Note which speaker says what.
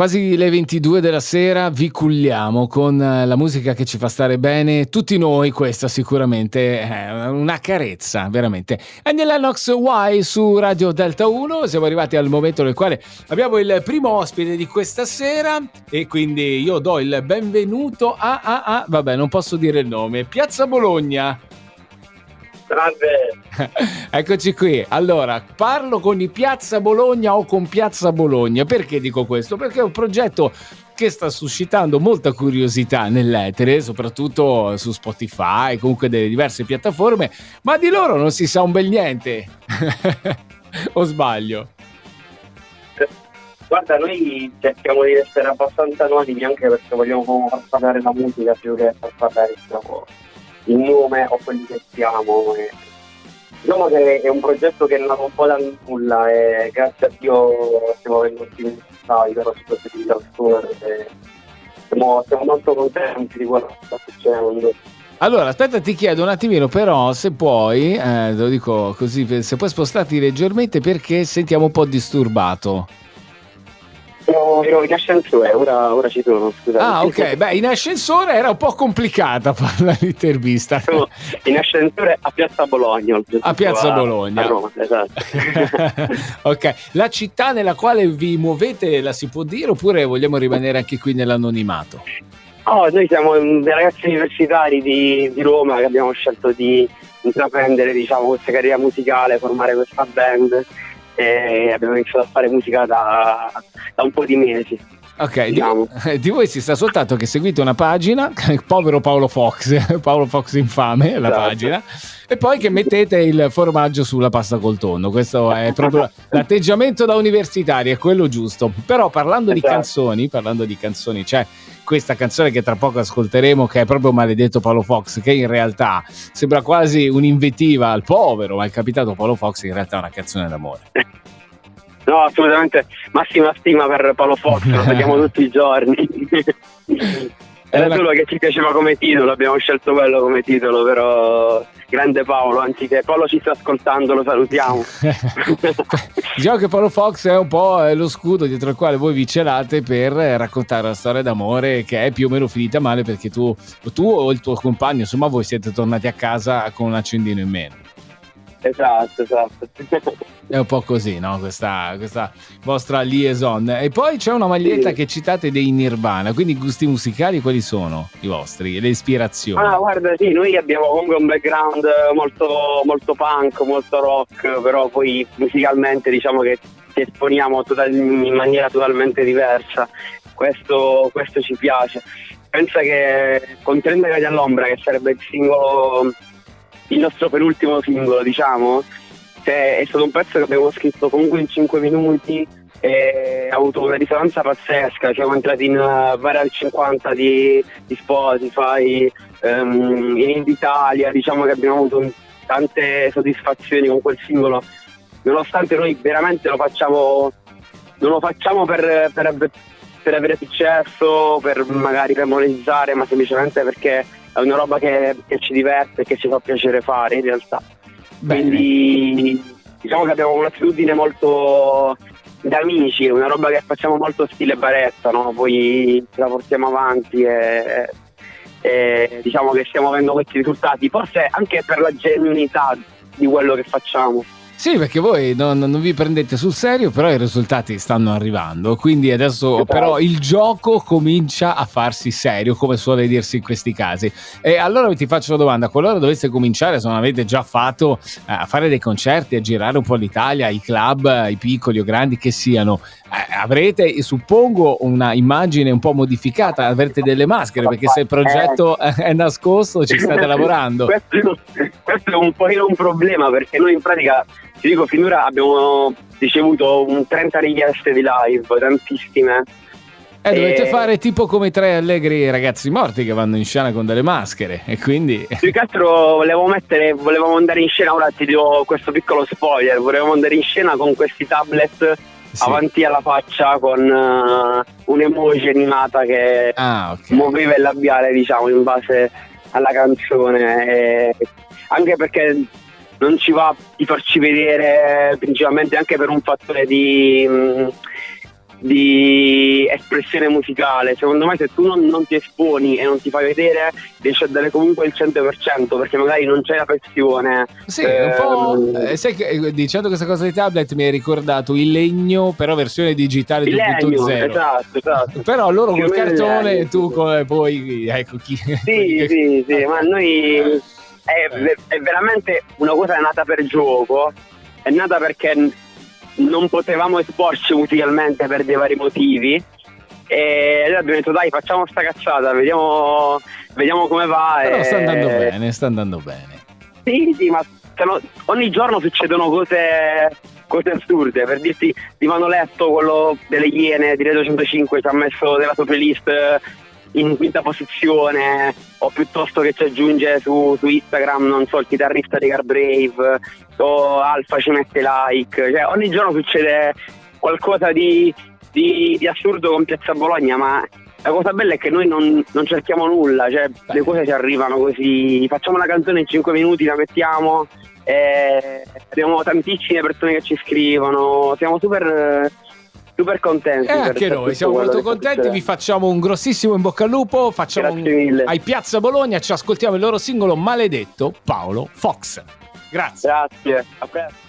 Speaker 1: Quasi le 22 della sera vi culliamo con eh, la musica che ci fa stare bene, tutti noi, questa sicuramente è una carezza, veramente. Annie Lennox Y su Radio Delta 1, siamo arrivati al momento nel quale abbiamo il primo ospite di questa sera e quindi io do il benvenuto a, a, a vabbè non posso dire il nome, Piazza Bologna.
Speaker 2: Salve.
Speaker 1: Eccoci qui. Allora, parlo con i Piazza Bologna o con Piazza Bologna. Perché dico questo? Perché è un progetto che sta suscitando molta curiosità nell'etere, soprattutto su Spotify, comunque delle diverse piattaforme, ma di loro non si sa un bel niente. o sbaglio?
Speaker 2: Guarda, noi cerchiamo di essere abbastanza anonimi anche perché vogliamo far parlare la musica più che far parlare diciamo, il nome o quelli che siamo. E... Diciamo che è un progetto che è nato un po' da nulla e grazie a Dio stiamo avendo ottimizzati però su questo tipo di tour siamo, siamo molto contenti di quello che sta succedendo.
Speaker 1: Allora, aspetta, ti chiedo un attimino, però, se puoi, eh, lo dico così, se puoi spostarti leggermente perché sentiamo un po' disturbato.
Speaker 2: Ero, ero in ascensore, ora, ora ci sono, scusate.
Speaker 1: Ah, ok. Beh, in ascensore era un po' complicata fare l'intervista.
Speaker 2: Sono in ascensore a Piazza Bologna.
Speaker 1: A Piazza a, Bologna.
Speaker 2: A Roma, esatto.
Speaker 1: ok. La città nella quale vi muovete la si può dire oppure vogliamo rimanere anche qui nell'anonimato?
Speaker 2: Oh, noi siamo dei ragazzi universitari di, di Roma che abbiamo scelto di intraprendere diciamo, questa carriera musicale, formare questa band e abbiamo iniziato a fare musica da, da un po' di mesi.
Speaker 1: Ok, diciamo. di, di, voi si sta soltanto che seguite una pagina, povero Paolo Fox, Paolo Fox infame, la esatto. pagina, e poi che mettete il formaggio sulla pasta col tonno. Questo è proprio l'atteggiamento da universitari, è quello giusto. Però parlando esatto. di canzoni, parlando di canzoni, c'è questa canzone che tra poco ascolteremo, che è proprio Maledetto Paolo Fox, che in realtà sembra quasi un'invettiva al povero, ma il capitato Paolo Fox in realtà è una canzone d'amore.
Speaker 2: No, assolutamente massima stima per Paolo Fox, lo vediamo tutti i giorni. Era una... solo che ci piaceva come titolo, abbiamo scelto quello come titolo, però grande Paolo, anzi che Paolo ci sta ascoltando, lo salutiamo.
Speaker 1: diciamo che Paolo Fox è un po' lo scudo dietro il quale voi vi celate per raccontare la storia d'amore che è più o meno finita male perché tu, tu o il tuo compagno, insomma voi siete tornati a casa con un accendino in meno.
Speaker 2: Esatto, esatto.
Speaker 1: È un po' così, no? Questa, questa vostra liaison. E poi c'è una maglietta sì. che citate dei Nirvana, quindi i gusti musicali quali sono i vostri? Le ispirazioni?
Speaker 2: Ah, guarda, sì, noi abbiamo comunque un background molto, molto punk, molto rock, però poi musicalmente diciamo che ci esponiamo total- in maniera totalmente diversa. Questo, questo ci piace. Pensa che con 30 gradi all'ombra, che sarebbe il singolo il nostro penultimo singolo, diciamo, cioè, è stato un pezzo che abbiamo scritto comunque in 5 minuti e ha avuto una risonanza pazzesca, siamo entrati in uh, vari 50 di, di Spotify, um, in Italia, diciamo che abbiamo avuto tante soddisfazioni con quel singolo, nonostante noi veramente lo facciamo, non lo facciamo per, per, per avere successo, per magari per monetizzare, ma semplicemente perché è una roba che, che ci diverte e che ci fa piacere fare in realtà. Bene. Quindi diciamo che abbiamo un'attitudine molto da amici, una roba che facciamo molto stile baretta, no? poi la portiamo avanti e, e diciamo che stiamo avendo questi risultati, forse anche per la genuinità di quello che facciamo.
Speaker 1: Sì, perché voi non, non, vi prendete sul serio, però i risultati stanno arrivando. Quindi adesso però il gioco comincia a farsi serio, come suole dirsi in questi casi. E allora ti faccio una domanda: qualora doveste cominciare, se non avete già fatto, eh, a fare dei concerti, a girare un po' l'Italia, i club, i piccoli o grandi che siano, eh, avrete, suppongo, una immagine un po' modificata, avrete delle maschere, perché se il progetto è nascosto ci state lavorando.
Speaker 2: questo, questo è un po' un problema, perché noi in pratica ti dico, finora abbiamo ricevuto un 30 richieste di live, tantissime.
Speaker 1: Eh, dovete e... fare tipo come i tre allegri ragazzi morti che vanno in scena con delle maschere e quindi...
Speaker 2: Più che altro volevo mettere, volevamo andare in scena, ora ti do questo piccolo spoiler, volevamo andare in scena con questi tablet sì. avanti alla faccia con uh, un'emoji animata che ah, okay. muoveva il labiale diciamo in base alla canzone e anche perché non ci va di farci vedere principalmente anche per un fattore di, mm, di espressione musicale. Secondo me se tu non, non, ti esponi e non ti fai vedere riesci a dare comunque il 100% perché magari non c'è la pressione.
Speaker 1: Sì, eh, un po'... Ehm, eh, sai che eh, dicendo questa cosa di tablet mi hai ricordato il legno però versione digitale 2.0.
Speaker 2: Esatto, esatto.
Speaker 1: però loro col cartone e tu come poi ecco chi...
Speaker 2: Sì, sì, sì, ma noi è, è veramente una cosa nata per gioco, è nata perché non potevamo esporci musicalmente per dei vari motivi. E allora abbiamo detto dai facciamo sta cazzata vediamo, vediamo come va
Speaker 1: però e... sta andando bene sta andando bene.
Speaker 2: Sì sì ma ogni giorno succedono cose, cose assurde. Per dirti di Mano Letto quello delle Iene di Redo 105 ci ha messo nella sua playlist in quinta posizione o piuttosto che ci aggiunge su, su Instagram non so il chitarrista di Car Brave o Alfa ci mette like cioè ogni giorno succede qualcosa di, di, di assurdo con Piazza Bologna ma la cosa bella è che noi non, non cerchiamo nulla, cioè Beh. le cose ci arrivano così, facciamo una canzone in 5 minuti, la mettiamo, e abbiamo tantissime persone che ci scrivono, siamo super super contenti.
Speaker 1: E eh, anche noi siamo molto contenti, vi facciamo un grossissimo in bocca al lupo, facciamo un... ai Piazza Bologna, ci ascoltiamo il loro singolo maledetto Paolo Fox. Grazie.
Speaker 2: Grazie, a presto.